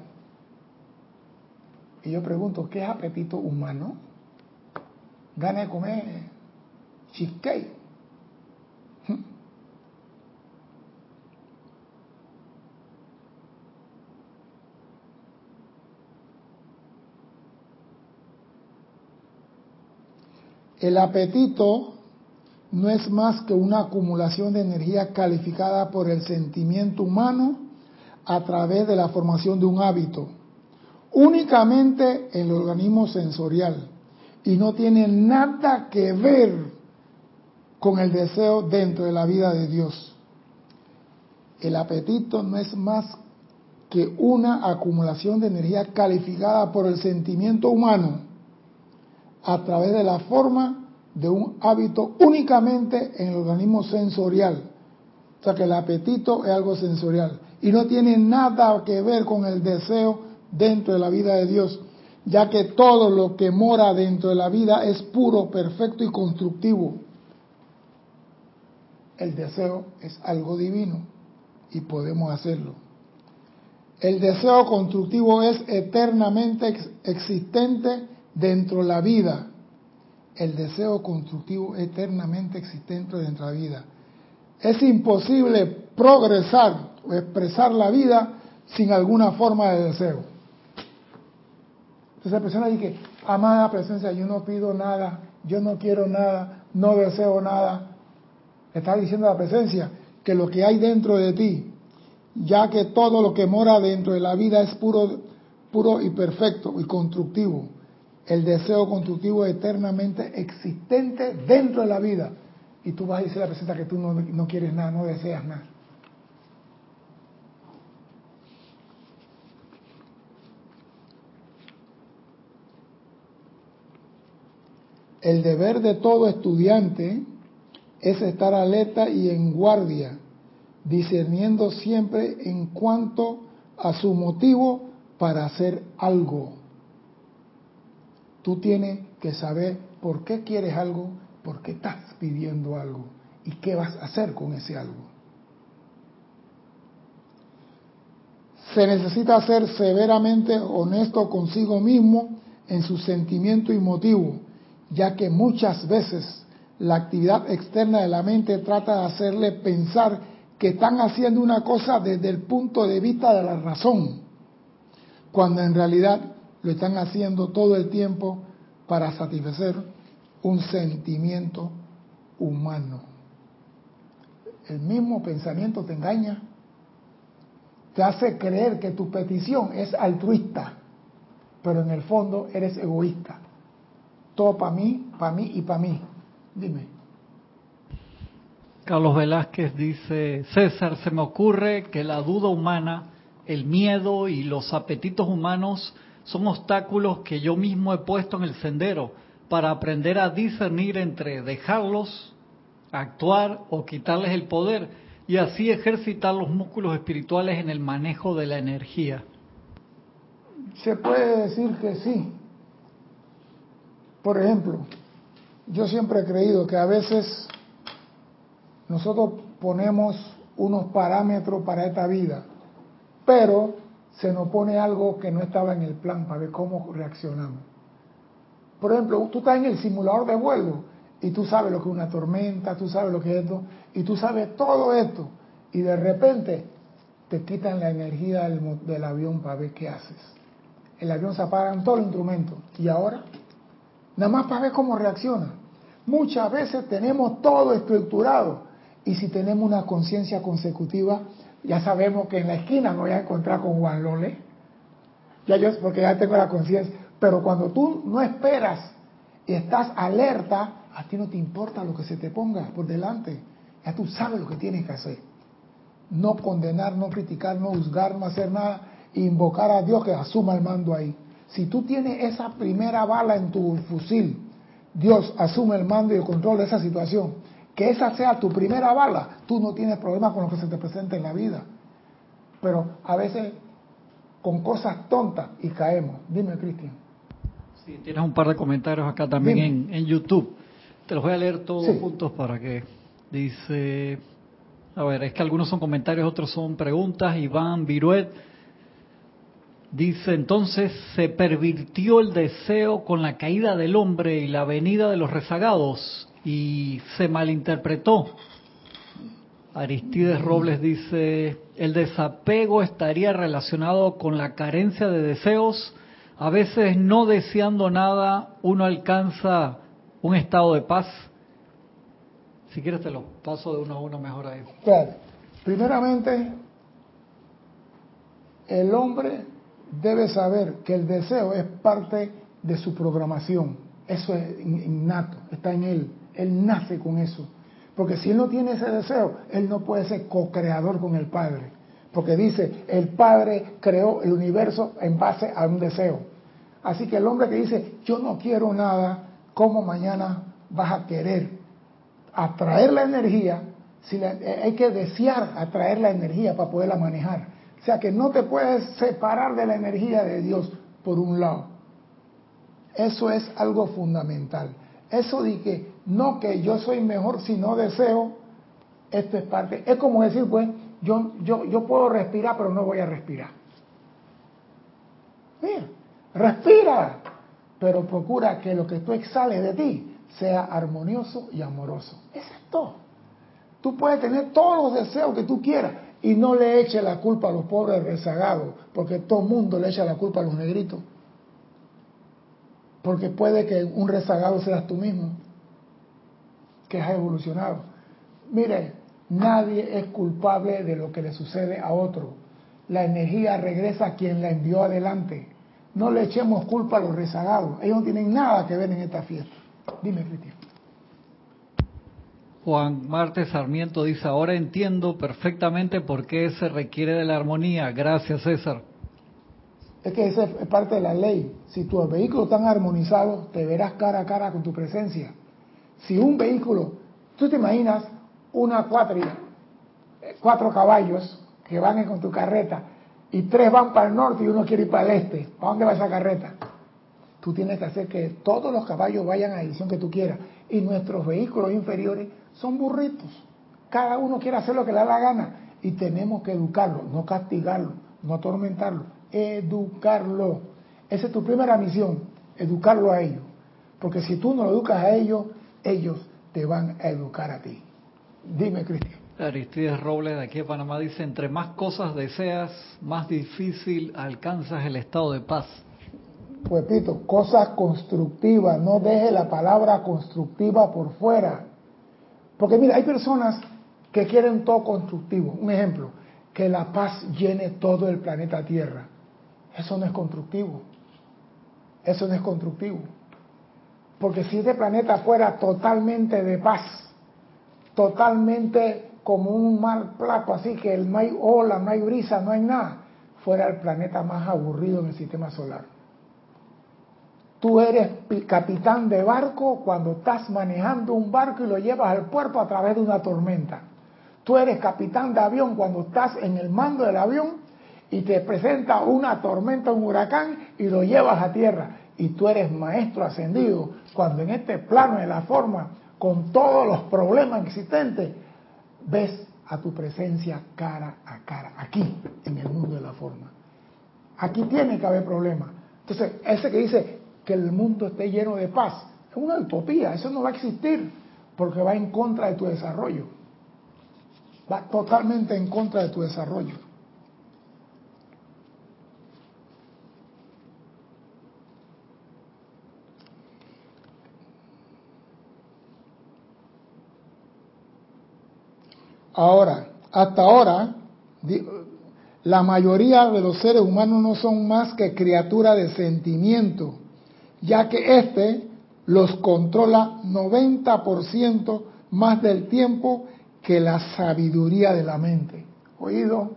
Y yo pregunto, ¿qué es apetito humano? Gana de comer cheesecake. El apetito no es más que una acumulación de energía calificada por el sentimiento humano a través de la formación de un hábito, únicamente en el organismo sensorial y no tiene nada que ver con el deseo dentro de la vida de Dios. El apetito no es más que una acumulación de energía calificada por el sentimiento humano a través de la forma de un hábito únicamente en el organismo sensorial. O sea que el apetito es algo sensorial y no tiene nada que ver con el deseo dentro de la vida de Dios ya que todo lo que mora dentro de la vida es puro, perfecto y constructivo. El deseo es algo divino y podemos hacerlo. El deseo constructivo es eternamente existente dentro de la vida. El deseo constructivo eternamente existente dentro de la vida. Es imposible progresar o expresar la vida sin alguna forma de deseo. Entonces la persona dice, amada presencia, yo no pido nada, yo no quiero nada, no deseo nada. está diciendo la presencia que lo que hay dentro de ti, ya que todo lo que mora dentro de la vida es puro, puro y perfecto y constructivo. El deseo constructivo eternamente existente dentro de la vida. Y tú vas a decir a la presencia que tú no, no quieres nada, no deseas nada. El deber de todo estudiante es estar alerta y en guardia, discerniendo siempre en cuanto a su motivo para hacer algo. Tú tienes que saber por qué quieres algo, por qué estás pidiendo algo y qué vas a hacer con ese algo. Se necesita ser severamente honesto consigo mismo en su sentimiento y motivo ya que muchas veces la actividad externa de la mente trata de hacerle pensar que están haciendo una cosa desde el punto de vista de la razón, cuando en realidad lo están haciendo todo el tiempo para satisfacer un sentimiento humano. El mismo pensamiento te engaña, te hace creer que tu petición es altruista, pero en el fondo eres egoísta Todo para mí, para mí y para mí. Dime. Carlos Velázquez dice, César, se me ocurre que la duda humana, el miedo y los apetitos humanos son obstáculos que yo mismo he puesto en el sendero para aprender a discernir entre dejarlos, actuar o quitarles el poder y así ejercitar los músculos espirituales en el manejo de la energía. Se puede decir que sí. Por ejemplo, yo siempre he creído que a veces nosotros ponemos unos parámetros para esta vida, pero se nos pone algo que no estaba en el plan para ver cómo reaccionamos. Por ejemplo, tú estás en el simulador de vuelo y tú sabes lo que es una tormenta, tú sabes lo que es esto, y tú sabes todo esto, y de repente te quitan la energía del, avión para ver qué haces. El avión se apaga en todos los instrumentos. ¿Y ahora? Nada más para ver cómo reacciona. Muchas veces tenemos todo estructurado y si tenemos una conciencia consecutiva, ya sabemos que en la esquina me voy a encontrar con Juan Lole, ya yo, porque ya tengo la conciencia. Pero cuando tú no esperas y estás alerta, a ti no te importa lo que se te ponga por delante. Ya tú sabes lo que tienes que hacer. No condenar, no criticar, no juzgar, no hacer nada. Invocar a Dios que asuma el mando ahí. Si tú tienes esa primera bala en tu fusil, Dios asume el mando y el control de esa situación. Que esa sea tu primera bala, tú no tienes problema con lo que se te presenta en la vida. Pero a veces con cosas tontas y caemos. Dime, Cristian. Sí, tienes un par de comentarios acá también en, YouTube. Te los voy a leer todos juntos para que dice, a ver, es que algunos son comentarios, otros son preguntas. Iván Viruet dice, entonces se pervirtió el deseo con la caída del hombre y la venida de los rezagados y se malinterpretó. Aristides Robles dice, el desapego estaría relacionado con la carencia de deseos. A veces no deseando nada uno alcanza un estado de paz. Si quieres te lo paso de uno a uno mejor ahí. Claro. Primeramente, el hombre debe saber que el deseo es parte de su programación. Eso es innato, está en él. Él nace con eso. Porque si él no tiene ese deseo, él no puede ser co-creador con el Padre. Porque dice, el Padre creó el universo en base a un deseo. Así que el hombre que dice, yo no quiero nada, ¿cómo mañana vas a querer atraer la energía? Si hay que desear atraer la energía para poderla manejar. Sea que no te puedes separar de la energía de Dios por un lado. Eso es algo fundamental. Eso de que no que yo soy mejor si no deseo, esto es parte. Es como decir, pues, yo, yo, yo puedo respirar, pero no voy a respirar. Mira, respira, pero procura que lo que tú exhales de ti sea armonioso y amoroso. Eso es todo. Tú puedes tener todos los deseos que tú quieras y no le eches la culpa a los pobres rezagados, porque todo el mundo le echa la culpa a los negritos. Porque puede que un rezagado seas tú mismo, que has evolucionado. Mire, nadie es culpable de lo que le sucede a otro. La energía regresa a quien la envió adelante. No le echemos culpa a los rezagados. Ellos no tienen nada que ver en esta fiesta. Dime, Cristian. Juan Marte Sarmiento dice, ahora entiendo perfectamente por qué se requiere de la armonía. Gracias, César. Es que esa es parte de la ley. Si tus vehículos están armonizados, te verás cara a cara con tu presencia. Si un vehículo, tú te imaginas una cuatria, eh, cuatro caballos que van con tu carreta y tres van para el norte y uno quiere ir para el este, ¿a dónde va esa carreta? Tú tienes que hacer que todos los caballos vayan a la dirección que tú quieras. Y nuestros vehículos inferiores son burritos. Cada uno quiere hacer lo que le da la gana. Y tenemos que educarlo, no castigarlo, no atormentarlo educarlo. Esa es tu primera misión, educarlo a ellos. Porque si tú no lo educas a ellos, ellos te van a educar a ti. Dime, Cristian. Aristides Robles de aquí de Panamá dice, entre más cosas deseas, más difícil alcanzas el estado de paz. Repito, cosas constructivas, no deje la palabra constructiva por fuera. Porque mira, hay personas que quieren todo constructivo. Un ejemplo, que la paz llene todo el planeta Tierra. Eso no es constructivo. Eso no es constructivo. Porque si este planeta fuera totalmente de paz, totalmente como un mar plato, así que no hay ola, no hay brisa, no hay nada, fuera el planeta más aburrido en el sistema solar. Tú eres capitán de barco cuando estás manejando un barco y lo llevas al puerto a través de una tormenta. Tú eres capitán de avión cuando estás en el mando del avión y te presenta una tormenta, un huracán y lo llevas a tierra. Y tú eres maestro ascendido cuando en este plano de la forma, con todos los problemas existentes, ves a tu presencia cara a cara, aquí, en el mundo de la forma. Aquí tiene que haber problemas. Entonces, ese que dice que el mundo esté lleno de paz, es una utopía, eso no va a existir, porque va en contra de tu desarrollo. Va totalmente en contra de tu desarrollo. Ahora, hasta ahora, la mayoría de los seres humanos no son más que criaturas de sentimiento, ya que éste los controla 90% más del tiempo que la sabiduría de la mente. ¿Oído?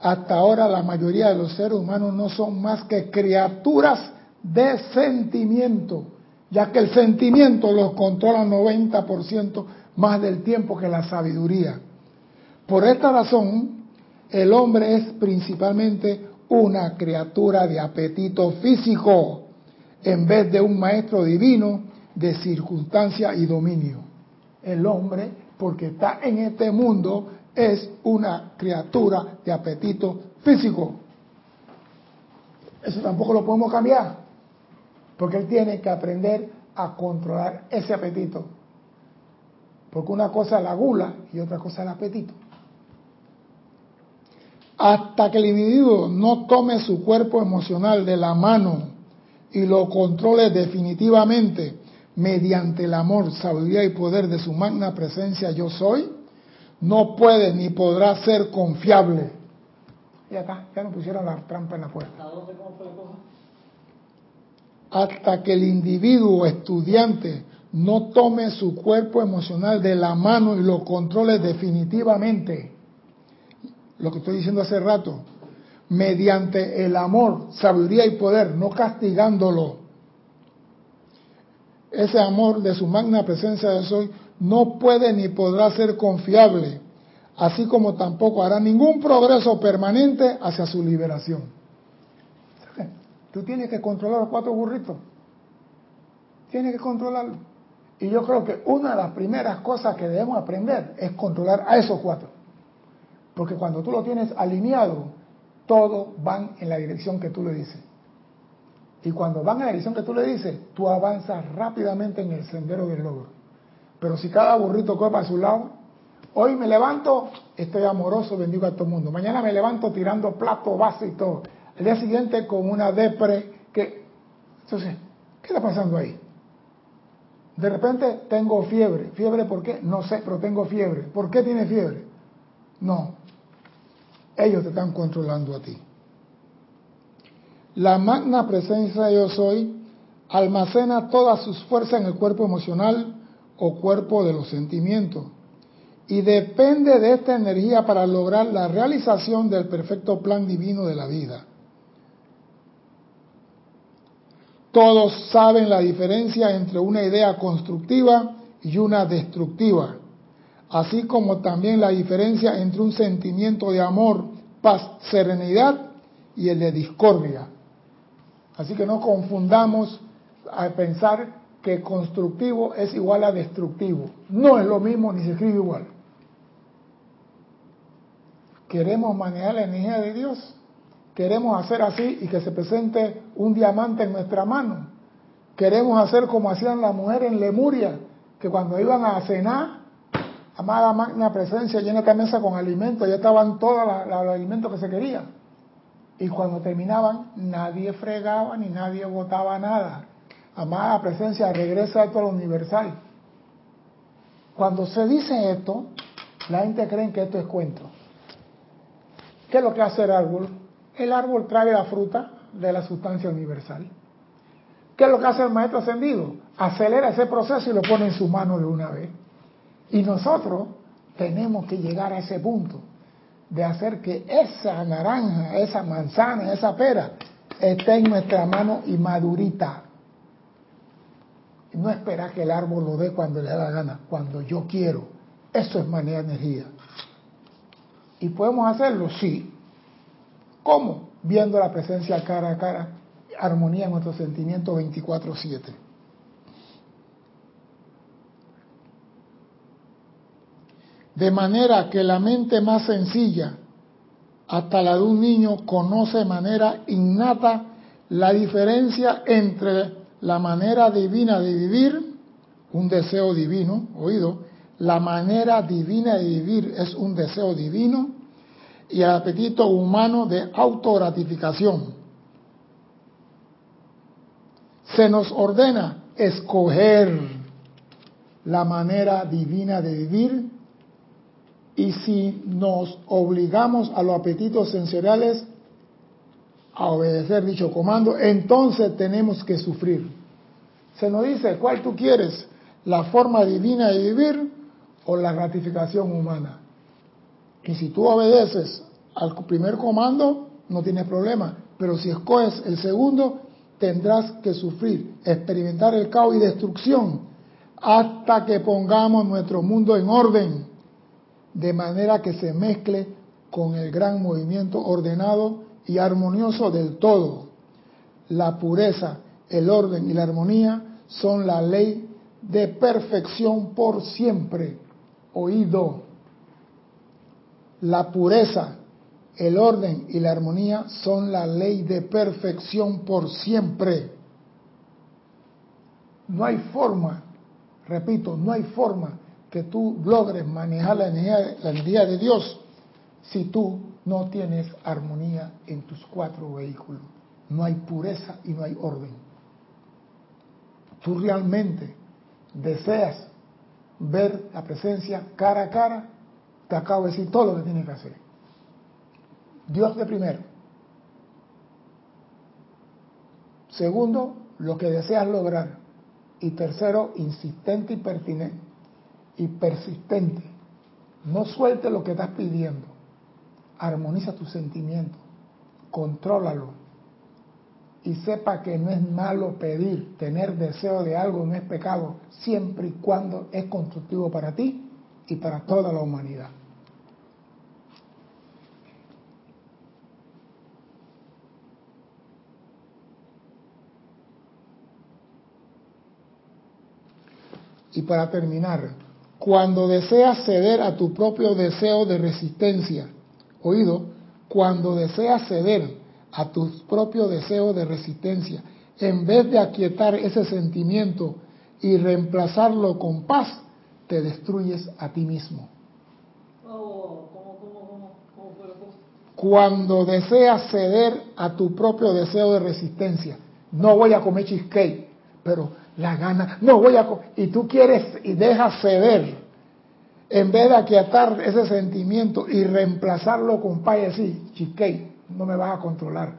Hasta ahora la mayoría de los seres humanos no son más que criaturas de sentimiento, ya que el sentimiento los controla 90% más del tiempo que la sabiduría. Por esta razón, el hombre es principalmente una criatura de apetito físico en vez de un maestro divino de circunstancia y dominio. El hombre, porque está en este mundo, es una criatura de apetito físico. Eso tampoco lo podemos cambiar, porque él tiene que aprender a controlar ese apetito. Porque una cosa es la gula y otra cosa es el apetito. Hasta que el individuo no tome su cuerpo emocional de la mano y lo controle definitivamente mediante el amor, sabiduría y poder de su magna presencia yo soy, no puede ni podrá ser confiable. Y acá, ya nos pusieron la trampa en la puerta. Hasta que el individuo estudiante no tome su cuerpo emocional de la mano y lo controle definitivamente, lo que estoy diciendo hace rato, mediante el amor, sabiduría y poder, no castigándolo. Ese amor de su magna presencia de soy no puede ni podrá ser confiable, así como tampoco hará ningún progreso permanente hacia su liberación. Tú tienes que controlar los cuatro burritos. Tienes que controlarlo. Y yo creo que una de las primeras cosas que debemos aprender es controlar a esos cuatro. Porque cuando tú lo tienes alineado, todos van en la dirección que tú le dices. Y cuando van en la dirección que tú le dices, tú avanzas rápidamente en el sendero del logro. Pero si cada burrito coge para su lado, hoy me levanto, estoy amoroso, bendigo a todo el mundo. Mañana me levanto tirando plato, vaso y todo. El día siguiente con una depre que... Entonces, ¿qué está pasando ahí? De repente tengo fiebre. ¿Fiebre por qué? No sé, pero tengo fiebre. ¿Por qué tiene fiebre? No. Ellos te están controlando a ti. La magna presencia yo soy almacena todas sus fuerzas en el cuerpo emocional o cuerpo de los sentimientos y depende de esta energía para lograr la realización del perfecto plan divino de la vida. Todos saben la diferencia entre una idea constructiva y una destructiva, así como también la diferencia entre un sentimiento de amor, paz, serenidad y el de discordia. Así que no confundamos a pensar que constructivo es igual a destructivo. No es lo mismo ni se escribe igual. Queremos manejar la energía de Dios Queremos hacer así y que se presente un diamante en nuestra mano. Queremos hacer como hacían las mujeres en Lemuria, que cuando iban a cenar, amada magna presencia, llena esta mesa con alimentos, ya estaban todos los alimentos que se querían. Y cuando terminaban, nadie fregaba ni nadie botaba nada. Amada presencia, regresa a todo lo universal. Cuando se dice esto, la gente cree que esto es cuento. ¿Qué es lo que hace el árbol? El árbol trae la fruta de la sustancia universal. ¿Qué es lo que hace el maestro ascendido? Acelera ese proceso y lo pone en su mano de una vez. Y nosotros tenemos que llegar a ese punto de hacer que esa naranja, esa manzana, esa pera esté en nuestra mano y madurita. No esperar que el árbol lo dé cuando le da la gana, cuando yo quiero. Eso es manera energía. ¿Y podemos hacerlo? Sí. ¿Cómo? Viendo la presencia cara a cara, armonía en nuestro sentimiento 24-7. De manera que la mente más sencilla, hasta la de un niño, conoce de manera innata la diferencia entre la manera divina de vivir, un deseo divino, oído, la manera divina de vivir es un deseo divino y el apetito humano de autogratificación. Se nos ordena escoger la manera divina de vivir y si nos obligamos a los apetitos sensoriales a obedecer dicho comando, entonces tenemos que sufrir. Se nos dice, ¿cuál tú quieres? ¿La forma divina de vivir o la gratificación humana? Y si tú obedeces al primer comando, no tienes problema. Pero si escoges el segundo, tendrás que sufrir, experimentar el caos y destrucción hasta que pongamos nuestro mundo en orden, de manera que se mezcle con el gran movimiento ordenado y armonioso del todo. La pureza, el orden y la armonía son la ley de perfección por siempre. Oído. La pureza, el orden y la armonía son la ley de perfección por siempre. No hay forma, repito, no hay forma que tú logres manejar la energía, la energía de Dios si tú no tienes armonía en tus cuatro vehículos. No hay pureza y no hay orden. Tú realmente deseas ver la presencia cara a cara, te acabo de decir todo lo que tienes que hacer. Dios de primero. Segundo, lo que deseas lograr. Y tercero, insistente y pertinente. Y persistente. No suelte lo que estás pidiendo armoniza tu sentimiento, contrólalo y sepa que no es malo pedir, tener deseo de algo no es pecado, siempre y cuando es constructivo para ti y para toda la humanidad. Y para terminar, cuando deseas ceder a tu propio deseo de resistencia, Oído, cuando deseas ceder a tus propios deseos de resistencia, en vez de aquietar ese sentimiento y reemplazarlo con paz, te destruyes a ti mismo. Cuando deseas ceder a tu propio deseo de resistencia, no voy a comer cheesecake, pero la gana, no voy a y tú quieres y dejas ceder en vez de aquietar ese sentimiento y reemplazarlo con paz y decir, chiquey, no me vas a controlar,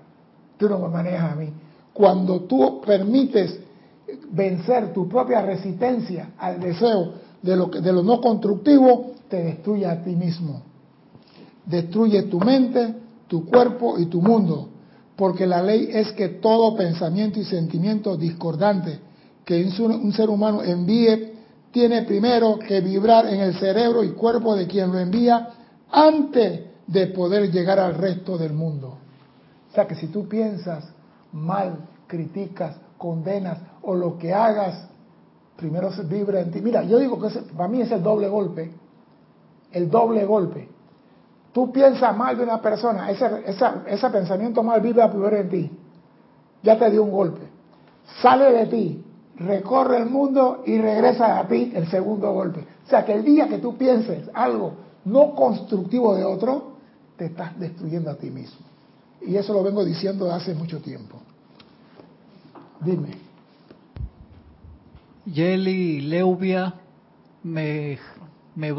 tú no me manejas a mí. Cuando tú permites vencer tu propia resistencia al deseo de lo, de lo no constructivo, te destruye a ti mismo. Destruye tu mente, tu cuerpo y tu mundo. Porque la ley es que todo pensamiento y sentimiento discordante que un ser humano envíe tiene primero que vibrar en el cerebro y cuerpo de quien lo envía antes de poder llegar al resto del mundo. O sea que si tú piensas mal, criticas, condenas o lo que hagas, primero se vibra en ti. Mira, yo digo que para mí es el doble golpe. El doble golpe. Tú piensas mal de una persona, ese, ese pensamiento mal vibra primero en ti. Ya te dio un golpe. Sale de ti, recorre el mundo y regresa a ti el segundo golpe. O sea que el día que tú pienses algo no constructivo de otro, te estás destruyendo a ti mismo. Y eso lo vengo diciendo hace mucho tiempo. Dime. Yeli Leubia me, me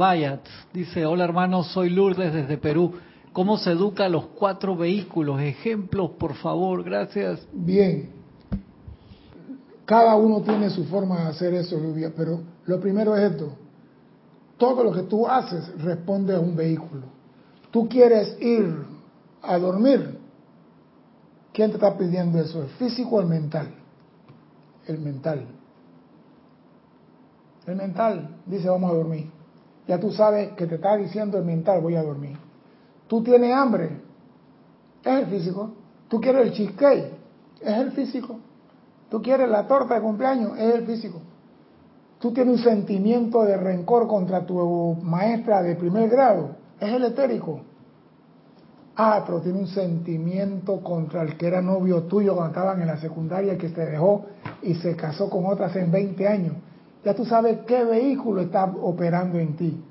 dice, hola hermano, soy Lourdes desde Perú. ¿Cómo se educa a los cuatro vehículos? Ejemplos, por favor, gracias. Bien, Cada uno tiene su forma de hacer eso, Lluvia, pero lo primero es esto. Todo lo que tú haces responde a un vehículo. Tú quieres ir a dormir. ¿Quién te está pidiendo eso? ¿El físico o el mental? El mental. El mental dice vamos a dormir. Ya tú sabes que te está diciendo el mental voy a dormir. Tú tienes hambre. Es el físico. Tú quieres el cheesecake. Es el físico. Tú quieres la torta de cumpleaños. Es el físico. Tú tienes un sentimiento de rencor contra tu maestra de primer grado. Es el etérico. Ah, pero tiene un sentimiento contra el que era novio tuyo cuando estaban en la secundaria que se dejó y se casó con otras en 20 años ya tú sabes qué vehículo está operando en ti.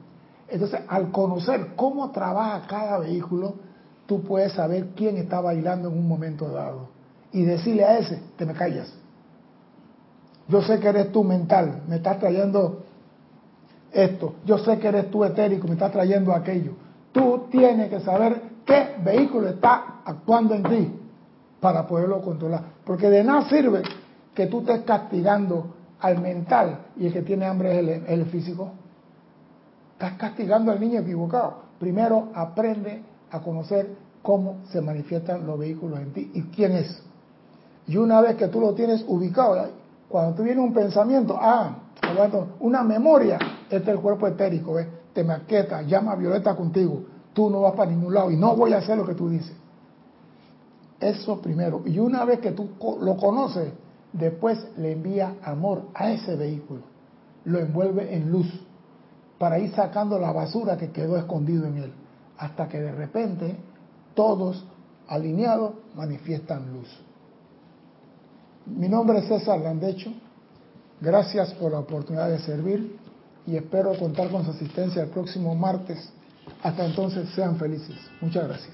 Entonces, al conocer cómo trabaja cada vehículo, tú puedes saber quién está bailando en un momento dado. Y decirle a ese, te me callas. Yo sé que eres tú mental, me estás trayendo esto. Yo sé que eres tú etérico, me estás trayendo aquello. Tú tienes que saber qué vehículo está actuando en ti para poderlo controlar. Porque de nada sirve que tú estés castigando al mental y el que tiene hambre es el, físico. Estás castigando al niño equivocado. Primero aprende a conocer cómo se manifiestan los vehículos en ti y quién es. Y una vez que tú lo tienes ubicado, cuando tú vienes un pensamiento, ah, una memoria, este es el cuerpo etérico, ¿ves? te maqueta, llama a Violeta contigo, tú no vas para ningún lado y no voy a hacer lo que tú dices. Eso primero. Y una vez que tú lo conoces, después le envía amor a ese vehículo, lo envuelve en luz para ir sacando la basura que quedó escondido en él, hasta que de repente todos alineados manifiestan luz. Mi nombre es César Landecho, gracias por la oportunidad de servir y espero contar con su asistencia el próximo martes. Hasta entonces, sean felices. Muchas gracias.